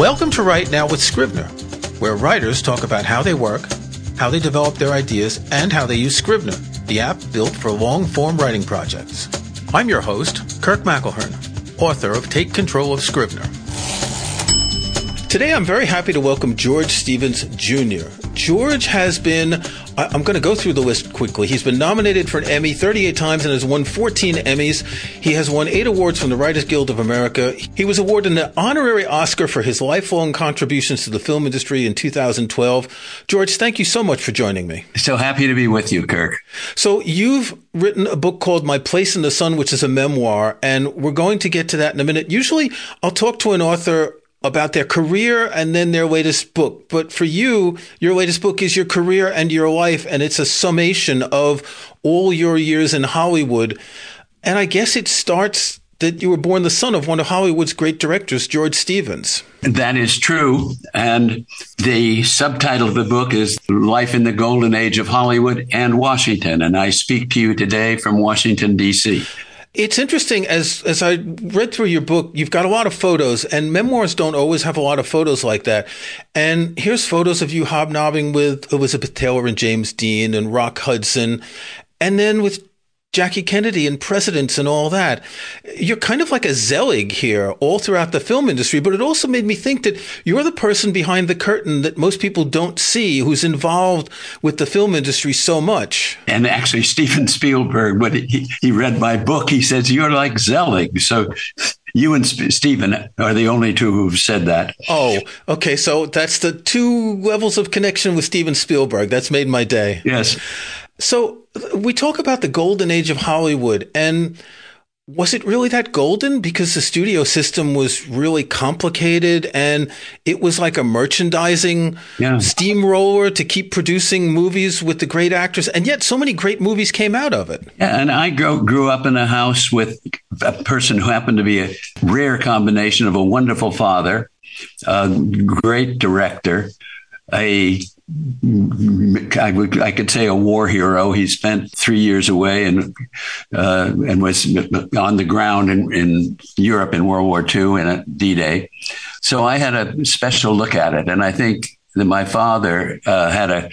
Welcome to Write Now with Scrivener, where writers talk about how they work, how they develop their ideas, and how they use Scrivener, the app built for long form writing projects. I'm your host, Kirk McElhearn, author of Take Control of Scrivener. Today I'm very happy to welcome George Stevens Jr. George has been I'm going to go through the list quickly. He's been nominated for an Emmy 38 times and has won 14 Emmys. He has won eight awards from the Writers Guild of America. He was awarded an honorary Oscar for his lifelong contributions to the film industry in 2012. George, thank you so much for joining me. So happy to be with you, Kirk. So you've written a book called My Place in the Sun, which is a memoir, and we're going to get to that in a minute. Usually I'll talk to an author about their career and then their latest book. But for you, your latest book is your career and your life, and it's a summation of all your years in Hollywood. And I guess it starts that you were born the son of one of Hollywood's great directors, George Stevens. That is true. And the subtitle of the book is Life in the Golden Age of Hollywood and Washington. And I speak to you today from Washington, D.C. It's interesting as as I read through your book, you've got a lot of photos, and memoirs don't always have a lot of photos like that. And here's photos of you hobnobbing with Elizabeth Taylor and James Dean and Rock Hudson, and then with Jackie Kennedy and presidents and all that. You're kind of like a Zelig here all throughout the film industry, but it also made me think that you're the person behind the curtain that most people don't see who's involved with the film industry so much. And actually, Steven Spielberg, when he, he read my book, he says, You're like Zelig. So you and Steven are the only two who've said that. Oh, okay. So that's the two levels of connection with Steven Spielberg. That's made my day. Yes. So we talk about the golden age of Hollywood and was it really that golden because the studio system was really complicated and it was like a merchandising yeah. steamroller to keep producing movies with the great actors and yet so many great movies came out of it yeah and i grew, grew up in a house with a person who happened to be a rare combination of a wonderful father a great director a I, would, I could say a war hero. He spent three years away and uh, and was on the ground in, in Europe in World War II and at D-Day. So I had a special look at it, and I think that my father uh, had a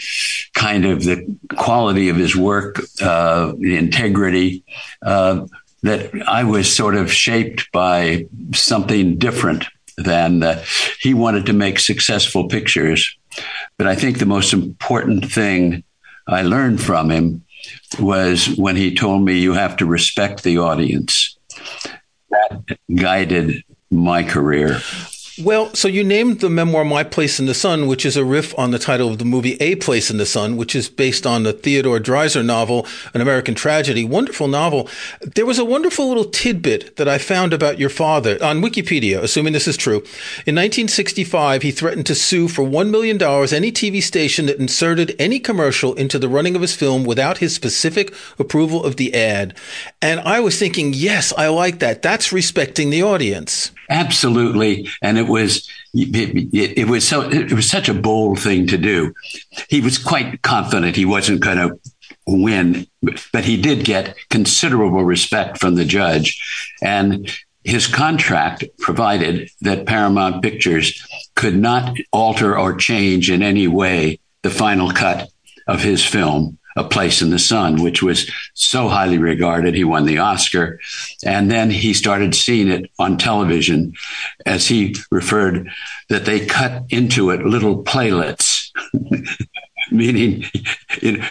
kind of the quality of his work, uh, the integrity. Uh, that I was sort of shaped by something different than uh, he wanted to make successful pictures but I think the most important thing I learned from him was when he told me, you have to respect the audience. That guided my career. Well, so you named the memoir My Place in the Sun, which is a riff on the title of the movie A Place in the Sun, which is based on the Theodore Dreiser novel, An American Tragedy. Wonderful novel. There was a wonderful little tidbit that I found about your father on Wikipedia, assuming this is true. In 1965, he threatened to sue for $1 million any TV station that inserted any commercial into the running of his film without his specific approval of the ad. And I was thinking, yes, I like that. That's respecting the audience. Absolutely. And it was, it, it, was so, it was such a bold thing to do. He was quite confident he wasn't going to win, but he did get considerable respect from the judge. And his contract provided that Paramount Pictures could not alter or change in any way the final cut of his film a Place in the Sun, which was so highly regarded. He won the Oscar. And then he started seeing it on television as he referred that they cut into it little playlets. meaning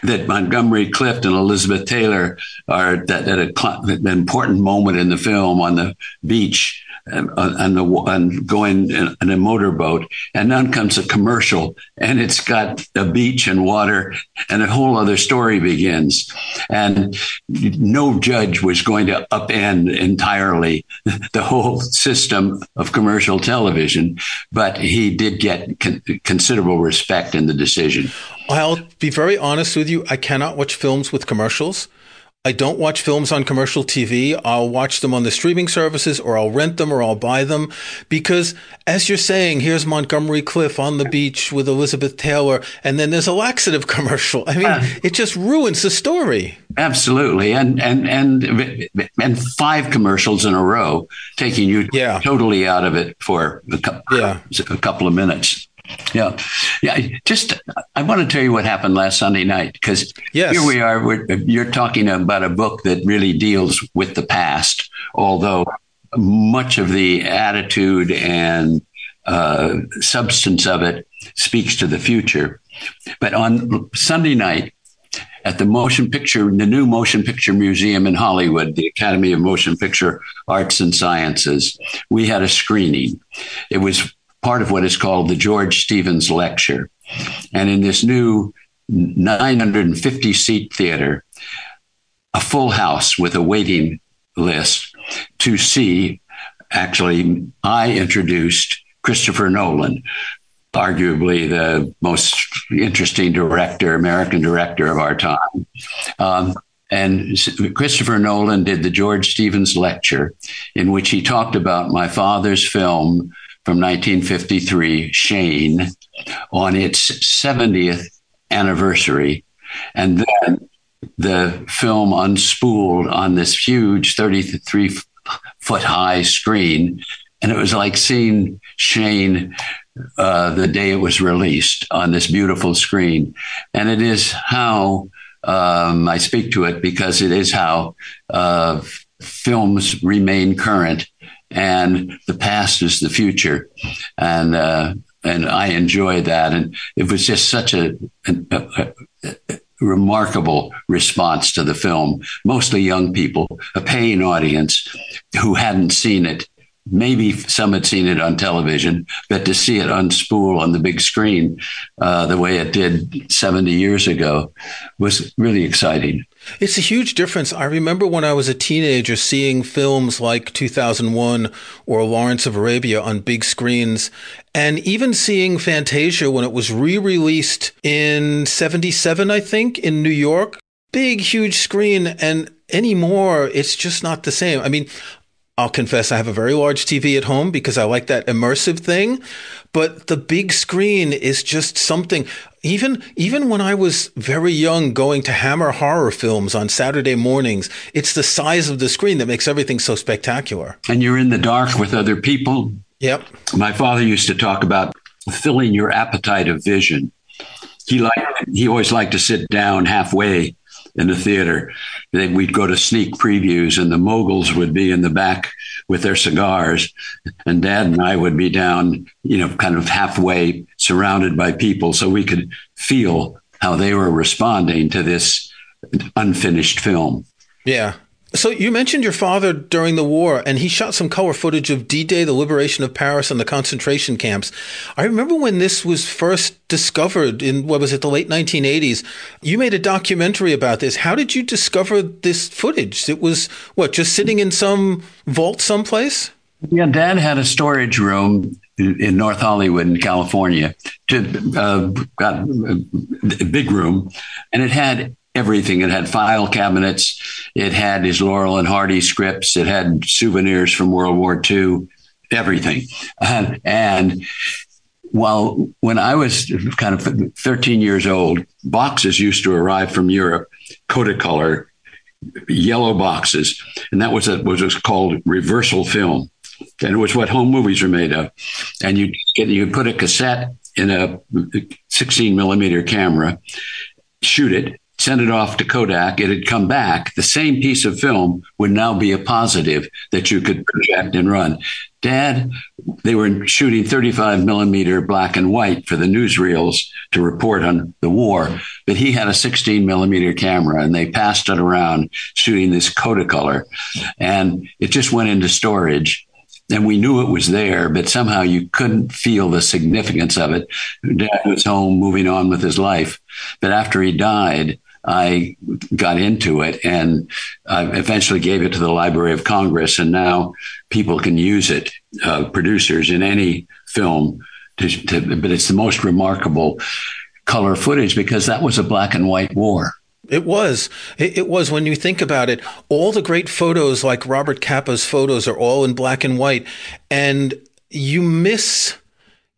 that Montgomery Clift and Elizabeth Taylor are at, an important moment in the film on the beach and, uh, and, the, going in a motorboat, and then comes a commercial, and it's got a beach and water, and a whole other story begins. And no judge was going to upend entirely the whole system of commercial television, but he did get con- considerable respect in the decision. I'll be very honest with you. I cannot watch films with commercials. I don't watch films on commercial TV. I'll watch them on the streaming services or I'll rent them or I'll buy them because as you're saying, here's Montgomery Clift on the beach with Elizabeth Taylor and then there's a laxative commercial. I mean, uh, it just ruins the story. Absolutely. And, and, and, and five commercials in a row taking you yeah. totally out of it for a, yeah. a couple of minutes. Yeah, yeah. Just, I want to tell you what happened last Sunday night because yes. here we are. you're talking about a book that really deals with the past, although much of the attitude and uh, substance of it speaks to the future. But on Sunday night, at the motion picture, the new motion picture museum in Hollywood, the Academy of Motion Picture Arts and Sciences, we had a screening. It was part of what is called the George Stevens Lecture. And in this new 950 seat theater, a full house with a waiting list to see. Actually, I introduced Christopher Nolan, arguably the most interesting director, American director of our time. Um, and Christopher Nolan did the George Stevens lecture, in which he talked about my father's film, from 1953, Shane, on its 70th anniversary. And then the film unspooled on this huge 33 foot high screen. And it was like seeing Shane uh, the day it was released on this beautiful screen. And it is how um, I speak to it because it is how uh, films remain current and the past is the future. And, uh, and I enjoyed that. And it was just such a, a, a, a remarkable response to the film. Mostly young people, a paying audience who hadn't seen it maybe some had seen it on television, but to see it unspool on the big screen uh, the way it did 70 years ago was really exciting. It's a huge difference. I remember when I was a teenager seeing films like 2001 or Lawrence of Arabia on big screens, and even seeing Fantasia when it was re released in 77, I think, in New York. Big, huge screen. And anymore, it's just not the same. I mean, I'll confess I have a very large TV at home because I like that immersive thing, but the big screen is just something. Even even when I was very young going to Hammer horror films on Saturday mornings, it's the size of the screen that makes everything so spectacular. And you're in the dark with other people. Yep. My father used to talk about filling your appetite of vision. He liked he always liked to sit down halfway in the theater. Then we'd go to sneak previews, and the moguls would be in the back with their cigars, and Dad and I would be down, you know, kind of halfway, surrounded by people, so we could feel how they were responding to this unfinished film. Yeah, so you mentioned your father during the war, and he shot some color footage of D-Day, the liberation of Paris, and the concentration camps. I remember when this was first discovered in what was it, the late 1980s. You made a documentary about this. How did you discover this footage? It was what, just sitting in some vault someplace? Yeah, Dad had a storage room in North Hollywood, in California, to, uh, got a big room, and it had everything. It had file cabinets. It had his Laurel and Hardy scripts. It had souvenirs from World War II, everything. And while when I was kind of 13 years old, boxes used to arrive from Europe, Kodacolor, yellow boxes, and that was a, was called reversal film, and it was what home movies were made of. And you you put a cassette in a 16 millimeter camera, shoot it, sent it off to Kodak, it had come back. The same piece of film would now be a positive that you could project and run. Dad, they were shooting 35 millimeter black and white for the newsreels to report on the war, but he had a 16 millimeter camera and they passed it around shooting this Kodacolor and it just went into storage and we knew it was there, but somehow you couldn't feel the significance of it. Dad was home moving on with his life. But after he died, I got into it and I eventually gave it to the Library of Congress. And now people can use it, uh, producers in any film. To, to, but it's the most remarkable color footage because that was a black and white war. It was. It, was when you think about it. All the great photos, like Robert Capa's photos, are all in black and white, and you miss.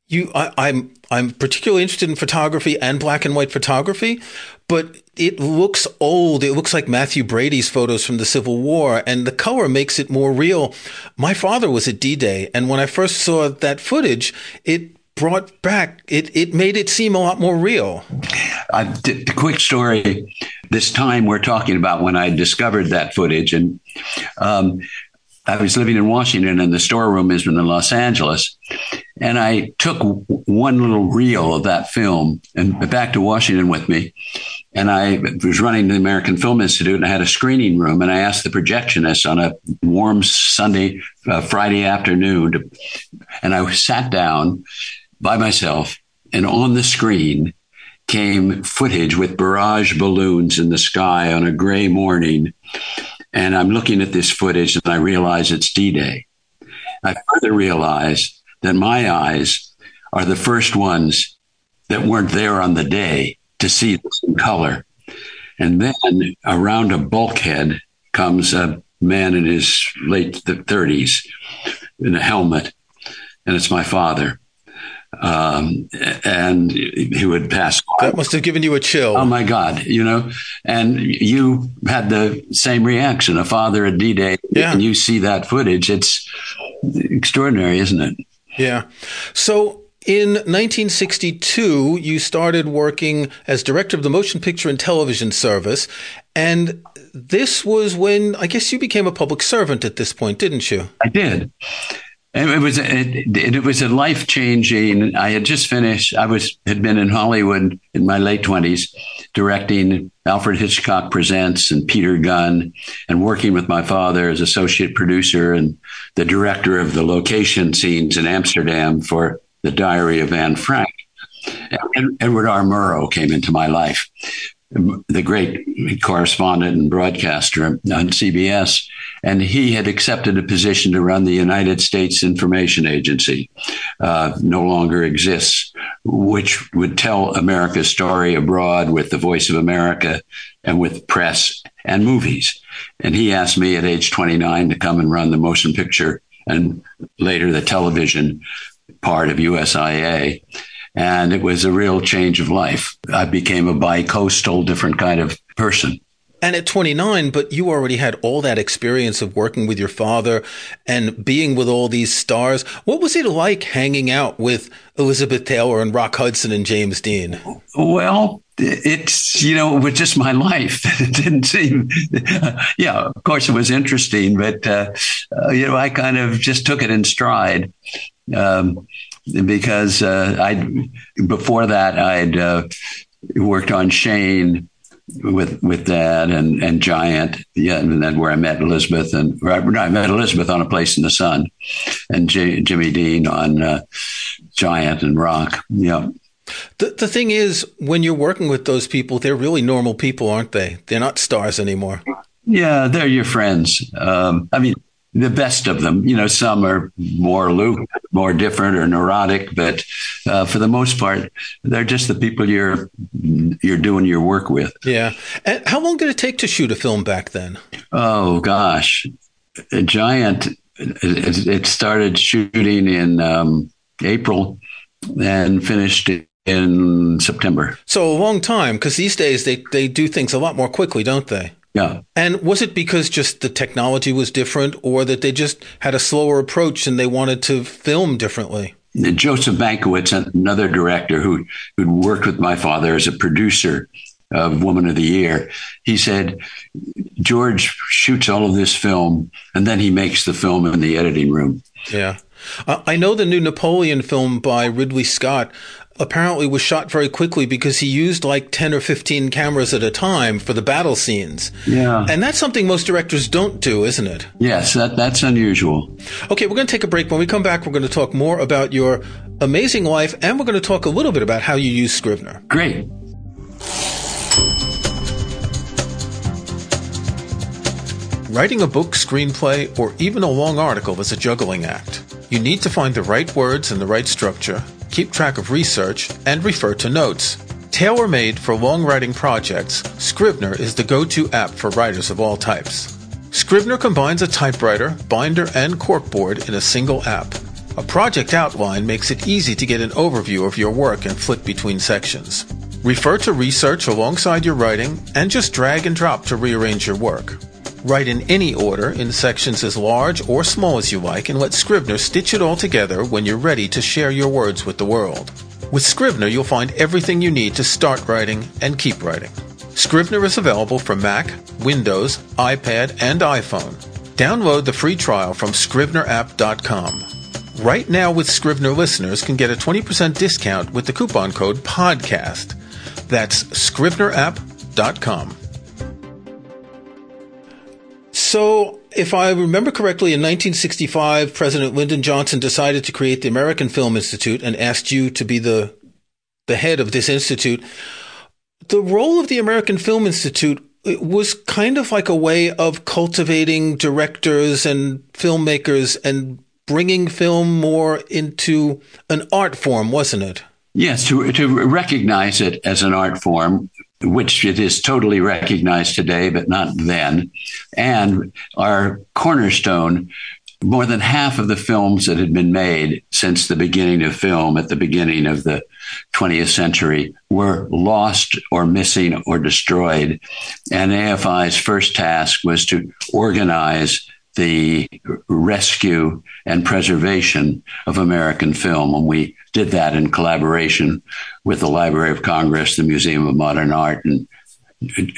You, I, I'm I'm particularly interested in photography and black and white photography, but it looks old. It looks like Mathew Brady's photos from the Civil War, and the color makes it more real. My father was at D Day, and when I first saw that footage, it brought back it it made it seem a lot more real uh, the, the, quick story this time we're talking about when i discovered that footage and um, i was living in washington and the storeroom is in los angeles and i took one little reel of that film and back to washington with me and I was running the American Film Institute and I had a screening room and I asked the projectionist on a warm Sunday, uh, Friday afternoon to, and I sat down by myself, and on the screen came footage with barrage balloons in the sky on a gray morning. And I'm looking at this footage and I realize it's D Day. I further realize that my eyes are the first ones that weren't there on the day to see this in color. And then around a bulkhead comes a man in his late 30s in a helmet, and it's my father um, and he would pass. That must have given you a chill. Oh my God, you know, and you had the same reaction. A father at D Day, yeah. and you see that footage. It's extraordinary, isn't it? Yeah. So in 1962, you started working as director of the Motion Picture and Television Service. And this was when I guess you became a public servant at this point, didn't you? I did. And It was it, it was a life changing. I had just finished. I was had been in Hollywood in my late twenties, directing Alfred Hitchcock Presents and Peter Gunn, and working with my father as associate producer and the director of the location scenes in Amsterdam for the Diary of Anne Frank. Edward R. Murrow came into my life, the great correspondent and broadcaster on CBS, and he had accepted a position to run the United States Information Agency, uh, no longer exists, which would tell America's story abroad with the Voice of America and with press and movies. And he asked me at age 29 to come and run the motion picture and later the television part of USIA and it was a real change of life. I became a bi-coastal, different kind of person. And at 29, but you already had all that experience of working with your father and being with all these stars. What was it like hanging out with Elizabeth Taylor and Rock Hudson and James Dean? Well, it's, you know, it was just my life. It didn't seem, yeah, of course it was interesting, but, uh, uh, you know, I kind of just took it in stride. Um, because uh, I before that I'd uh, worked on Shane with with Dad and and Giant, yeah, and then where I met Elizabeth and I met Elizabeth on A Place in the Sun, and J- Jimmy Dean on uh, Giant and Rock, yeah. The the thing is, when you're working with those people, they're really normal people, aren't they? They're not stars anymore. Yeah, they're your friends. Um, I mean, the best of them. You know, some are more aloof, more different, or neurotic, but uh, for the most part, they're just the people you're you're doing your work with. Yeah. And how long did it take to shoot a film back then? Oh gosh, a Giant. It, it started shooting in um, April and finished in September. So a long time, because these days they they do things a lot more quickly, don't they? Yeah. And was it because just the technology was different or that they just had a slower approach and they wanted to film differently? Joseph Mankiewicz, another director who who'd worked with my father as a producer of Woman of the Year, he said George shoots all of this film and then he makes the film in the editing room. Yeah. I know the new Napoleon film by Ridley Scott apparently was shot very quickly because he used like 10 or 15 cameras at a time for the battle scenes. Yeah. And that's something most directors don't do, isn't it? Yes, that, that's unusual. Okay, we're going to take a break. When we come back, we're going to talk more about your amazing life and we're going to talk a little bit about how you use Scrivener. Great. Writing a book, screenplay, or even a long article is a juggling act. You need to find the right words and the right structure keep track of research, and refer to notes. Tailor made for long writing projects, Scrivener is the go to app for writers of all types. Scrivener combines a typewriter, binder, and corkboard in a single app. A project outline makes it easy to get an overview of your work and flip between sections. Refer to research alongside your writing and just drag and drop to rearrange your work. Write in any order in sections as large or small as you like and let Scrivener stitch it all together when you're ready to share your words with the world. With Scrivener, you'll find everything you need to start writing and keep writing. Scrivener is available for Mac, Windows, iPad, and iPhone. Download the free trial from scrivenerapp.com. Right now, with Scrivener listeners can get a 20% discount with the coupon code PODCAST. That's scrivenerapp.com. So, if I remember correctly, in 1965, President Lyndon Johnson decided to create the American Film Institute and asked you to be the the head of this institute. The role of the American Film Institute was kind of like a way of cultivating directors and filmmakers and bringing film more into an art form, wasn't it? Yes, to, to recognize it as an art form, which it is totally recognized today, but not then. And our cornerstone, more than half of the films that had been made since the beginning of film at the beginning of the 20th century were lost or missing or destroyed. And AFI's first task was to organize the rescue and preservation of American film. And we did that in collaboration with the Library of Congress, the Museum of Modern Art, and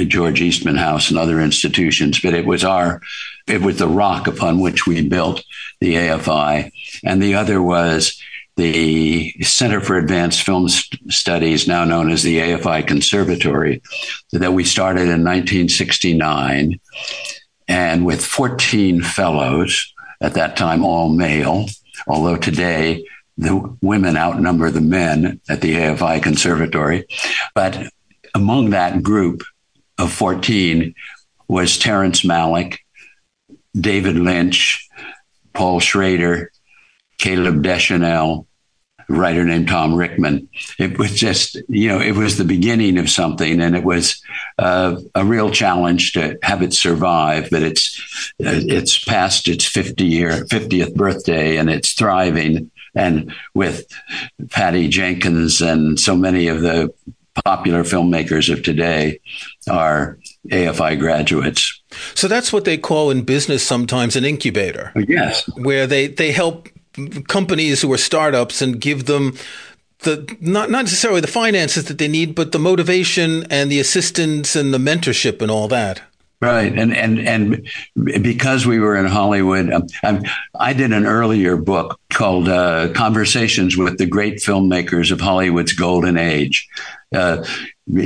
George Eastman House and other institutions. But it was our, it was the rock upon which we built the AFI. And the other was the Center for Advanced Film Studies, now known as the AFI Conservatory, that we started in 1969 and with 14 fellows, at that time all male, although today the women outnumber the men at the AFI Conservatory. But among that group of 14 was Terrence Malick, David Lynch, Paul Schrader, Caleb Deschanel, writer named Tom Rickman. It was just, you know, it was the beginning of something, and it was uh, a real challenge to have it survive. But it's uh, it's past its 50 year 50th birthday, and it's thriving. And with Patty Jenkins and so many of the popular filmmakers of today are AFI graduates. So that's what they call in business sometimes an incubator. Yes. Where they, they help companies who are startups and give them the not not necessarily the finances that they need, but the motivation and the assistance and the mentorship and all that. Right, and and and because we were in Hollywood, um, um I did an earlier book called uh, "Conversations with the Great Filmmakers of Hollywood's Golden Age." Uh,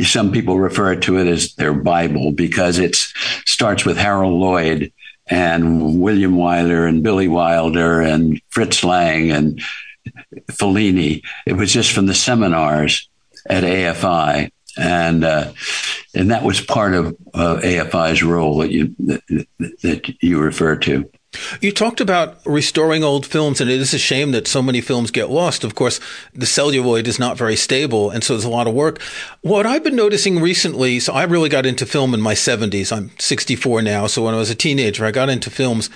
some people refer to it as their Bible because it starts with Harold Lloyd and William Wyler and Billy Wilder and Fritz Lang and Fellini. It was just from the seminars at AFI. And uh, and that was part of uh, AFI's role that you that, that you refer to. You talked about restoring old films, and it is a shame that so many films get lost. Of course, the celluloid is not very stable, and so there's a lot of work. What I've been noticing recently, so I really got into film in my 70s. I'm 64 now, so when I was a teenager, I got into films.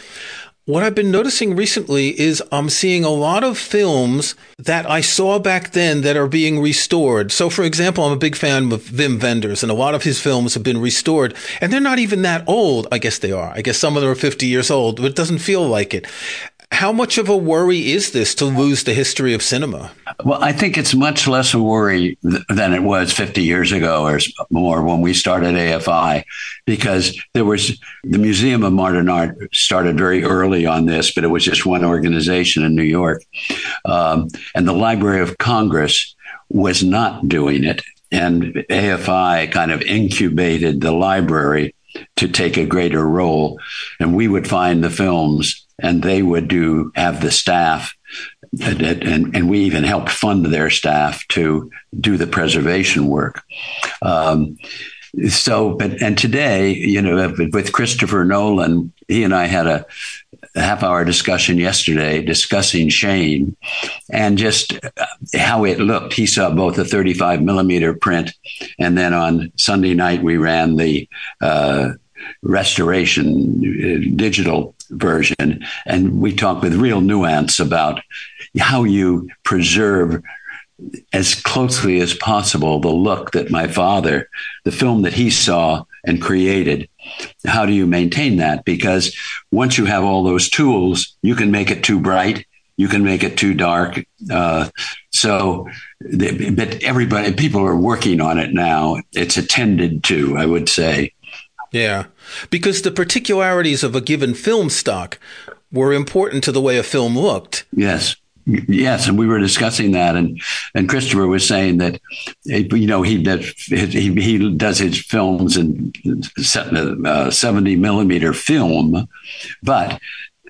What I've been noticing recently is I'm seeing a lot of films that I saw back then that are being restored. So, for example, I'm a big fan of Wim Wenders, and a lot of his films have been restored, and they're not even that old. I guess they are. I guess some of them are 50 years old, but it doesn't feel like it. How much of a worry is this to lose the history of cinema? Well, I think it's much less a worry th- than it was 50 years ago or more when we started AFI, because there was the Museum of Modern Art started very early on this, but it was just one organization in New York. Um, and the Library of Congress was not doing it. And AFI kind of incubated the library to take a greater role. And we would find the films and they would do have the staff and, and, we even helped fund their staff to do the preservation work. Um, so, but and today, you know, with Christopher Nolan, he and I had a, a half hour discussion yesterday discussing Shane and just how it looked. He saw both the 35 millimeter print, and then on Sunday night we ran the uh, restoration uh, digital version, and we talk with real nuance about how you preserve as closely as possible the look that my father, the film that he saw and created. How do you maintain that? Because once you have all those tools, you can make it too bright, you can make it too dark. Uh, so, but everybody, people are working on it now. It's attended to, I would say. Yeah, because the particularities of a given film stock were important to the way a film looked. Yes. Yes, and we were discussing that, and and Christopher was saying that, you know, he does he, he does his films in uh, seventy millimeter film, but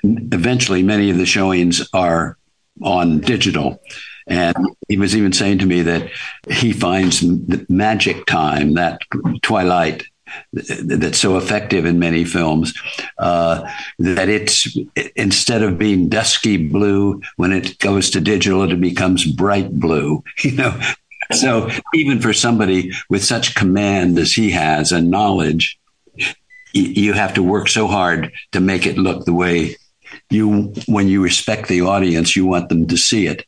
eventually many of the showings are on digital, and he was even saying to me that he finds magic time, that twilight that's so effective in many films uh, that it's instead of being dusky blue when it goes to digital it becomes bright blue you know? So even for somebody with such command as he has and knowledge you have to work so hard to make it look the way you when you respect the audience you want them to see it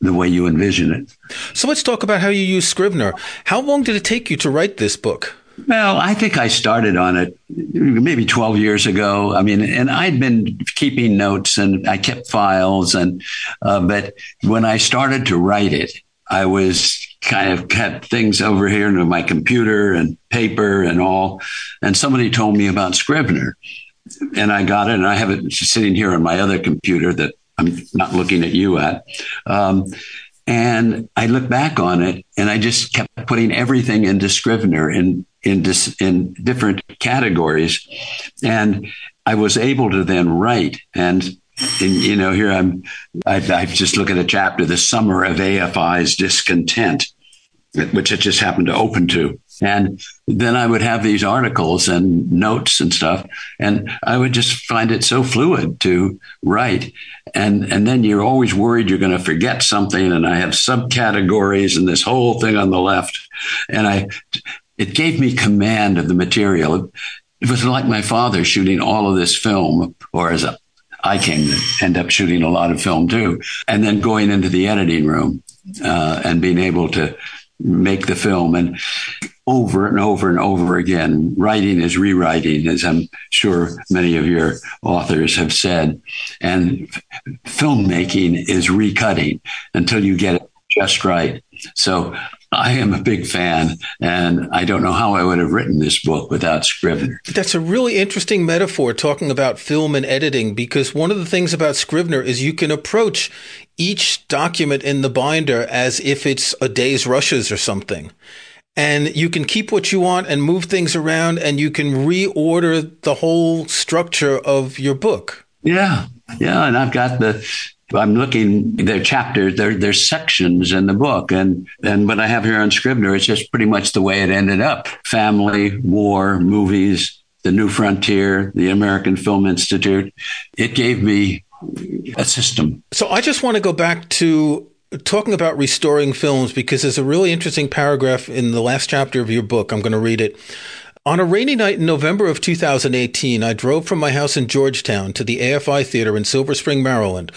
the way you envision it. So let's talk about how you use scrivener. How long did it take you to write this book well, I think I started on it maybe 12 years ago. I mean, and I'd been keeping notes and I kept files. And, uh, but when I started to write it, I was kind of kept things over here into my computer and paper and all. And somebody told me about Scrivener and I got it and I have it sitting here on my other computer that I'm not looking at you at. Um, and I look back on it and I just kept putting everything into Scrivener in, in, dis, in different categories. And I was able to then write and, and you know, here I'm, I, I just look at a chapter, the summer of AFI's discontent, which it just happened to open to. And then I would have these articles and notes and stuff, and I would just find it so fluid to write. And and then you're always worried you're going to forget something. And I have subcategories and this whole thing on the left. And I it gave me command of the material. It was like my father shooting all of this film, or as I came to end up shooting a lot of film too, and then going into the editing room uh, and being able to make the film. And over and over and over again. Writing is rewriting, as I'm sure many of your authors have said. And filmmaking is recutting until you get it just right. So I am a big fan, and I don't know how I would have written this book without Scrivener. That's a really interesting metaphor talking about film and editing because one of the things about Scrivener is you can approach each document in the binder as if it's a day's rushes or something and you can keep what you want and move things around and you can reorder the whole structure of your book. Yeah. Yeah. And I've got the, I'm looking, there are chapters, there, there's sections in the book. And, and what I have here on Scrivener is just pretty much the way it ended up family, war, movies, the New Frontier, the American Film Institute. It gave me a system. So I just want to go back to talking about restoring films because there's a really interesting paragraph in the last chapter of your book. I'm going to read it. On a rainy night in November of 2018, I drove from my house in Georgetown to the AFI Theater in Silver Spring, Maryland,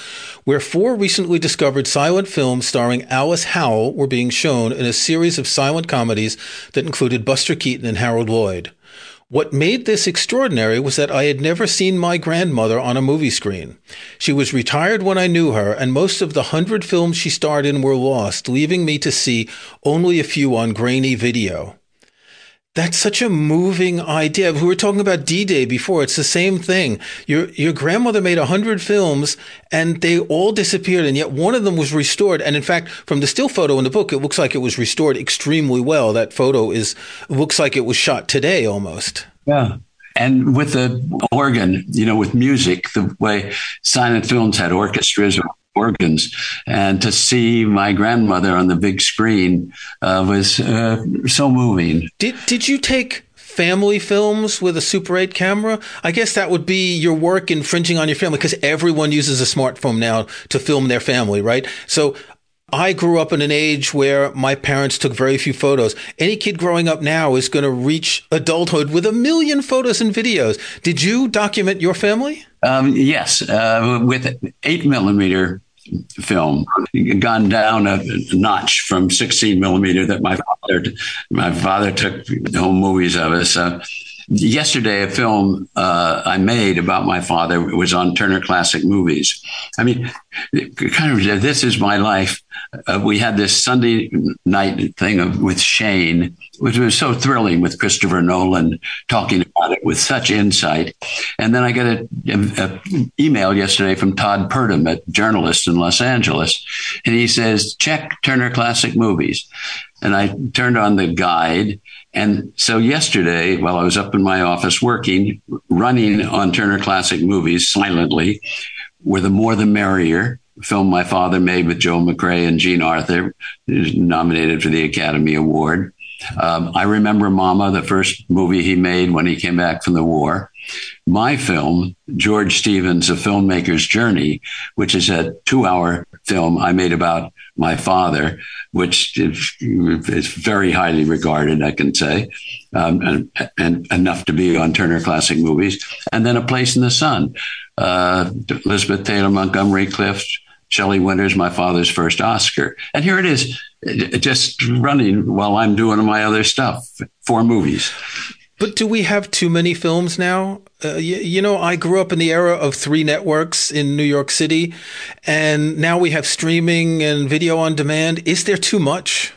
where four recently discovered silent films starring Alice Howell were being shown in a series of silent comedies that included Buster Keaton and Harold Lloyd. What made this extraordinary was that I had never seen my grandmother on a movie screen. She was retired when I knew her, and most of the hundred films she starred in were lost, leaving me to see only a few on grainy video. That's such a moving idea. We were talking about D-Day before. It's the same thing. Your your grandmother made a hundred films, and they all disappeared, and yet one of them was restored. And in fact, from the still photo in the book, it looks like it was restored extremely well. That photo is looks like it was shot today almost. Yeah. And with the organ, you know, with music, the way silent films had orchestras or organs. And to see my grandmother on the big screen uh, was uh, so moving. Did Did you take family films with a Super 8 camera? I guess that would be your work infringing on your family because everyone uses a smartphone now to film their family, right? So I grew up in an age where my parents took very few photos. Any kid growing up now is going to reach adulthood with a million photos and videos. Did you document your family? Um, yes, uh, with eight millimeter film, gone down a notch from 16 millimeter that my father my father took home movies of us. Uh, yesterday, a film uh, I made about my father was on Turner Classic Movies. I mean, kind of this is my life. Uh, we had this Sunday night thing of, with Shane, which was so thrilling with Christopher Nolan talking about it with such insight. And then I got an email yesterday from Todd Purdum, a journalist in Los Angeles, and he says, check Turner Classic Movies. And I turned on the guide and so yesterday, while I was up in my office working, running on Turner Classic Movies silently, were the more the merrier film my father made with Joel McCrea and Jean Arthur, nominated for the Academy Award. Um, I remember Mama, the first movie he made when he came back from the war. My film, George Stevens, A Filmmaker's Journey, which is a two hour film I made about my father, which is, is very highly regarded, I can say, um, and, and, enough to be on Turner Classic Movies. And then A Place in the Sun, uh, Elizabeth Taylor Montgomery Clift, Shelley Winters, my father's first Oscar. And here it is, just running while I'm doing my other stuff, four movies. But do we have too many films now? Uh, you, you, know, I grew up in the era of three networks in New York City, and now we have streaming and video on demand. Is there too much?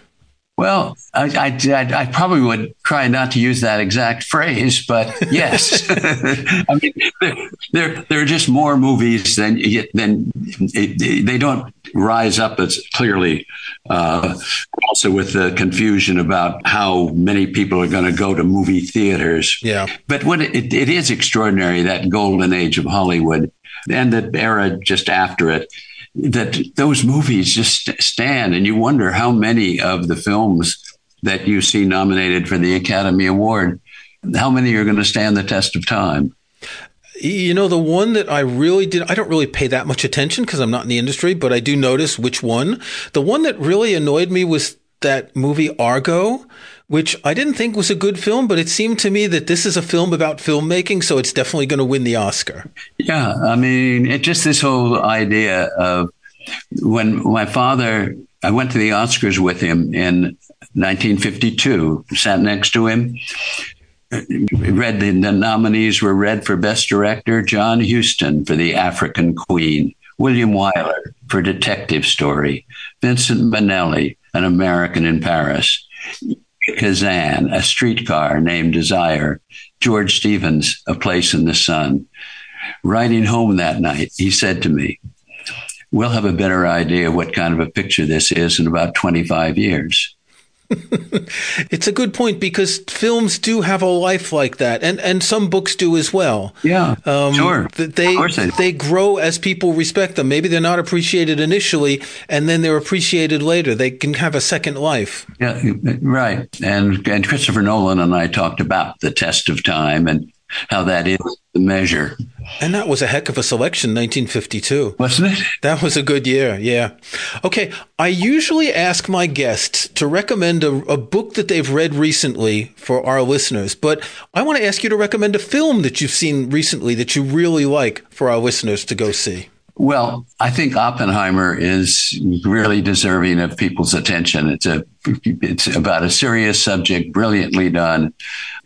Well, I, I, I, probably would try not to use that exact phrase, but yes, I mean there, there, there are just more movies than than they don't rise up as clearly. Uh, also, with the confusion about how many people are going to go to movie theaters. Yeah, but what it, it is extraordinary that golden age of Hollywood and the era just after it that those movies just stand, and you wonder how many of the films that you see nominated for the Academy Award, how many are going to stand the test of time. You know, the one that I really did, I don't really pay that much attention because I'm not in the industry, but I do notice which one. The one that really annoyed me was that movie Argo which I didn't think was a good film, but it seemed to me that this is a film about filmmaking, so it's definitely going to win the Oscar. Yeah, I mean, it just this whole idea of when my father, I went to the Oscars with him in 1952, sat next to him. Read the, the nominees were read for Best Director John Huston for The African Queen, William Wyler for Detective Story, Vincent Minnelli, An American in Paris, Kazan, A Streetcar Named Desire, George Stevens, A Place in the Sun. Riding home that night, he said to me, We'll have a better idea of what kind of a picture this is in about 25 years. it's a good point because films do have a life like that, and, and some books do as well. Yeah, um, sure. They they, they grow as people respect them. Maybe they're not appreciated initially, and then they're appreciated later. They can have a second life. Yeah, right. And and Christopher Nolan and I talked about the test of time and how that is the measure. And that was a heck of a selection, 1952. Wasn't it? That was a good year, yeah. Okay, I usually ask my guests to recommend a, a, book that they've read recently for our listeners, but I want to ask you to recommend a film that you've seen recently that you really like for our listeners to go see. Well, I think Oppenheimer is really deserving of people's attention. It's a it's about a serious subject, brilliantly done.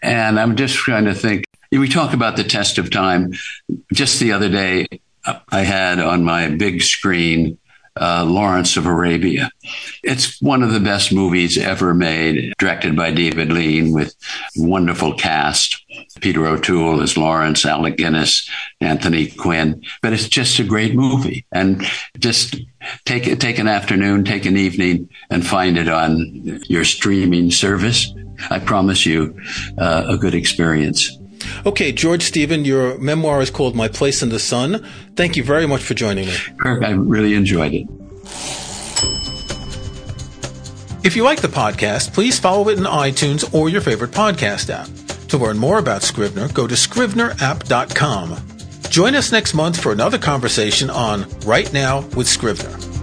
And I'm just trying to think we talk about the test of time. Just the other day, I had on my big screen uh, Lawrence of Arabia. It's one of the best movies ever made, directed by David Lean with wonderful cast. Peter O'Toole as Lawrence, Alec Guinness, Anthony Quinn. But it's just a great movie. And just take take an afternoon, take an evening and find it on your streaming service. I promise you uh, a good experience. Okay, George Stephen, your memoir is called My Place in the Sun. Thank you very much for joining me. Kirk, I really enjoyed it. If you like the podcast, please follow it in iTunes or your favorite podcast app. To learn more about Scrivener, go to scrivenerapp.com. Join us next month for another conversation on Write Now with Scrivener.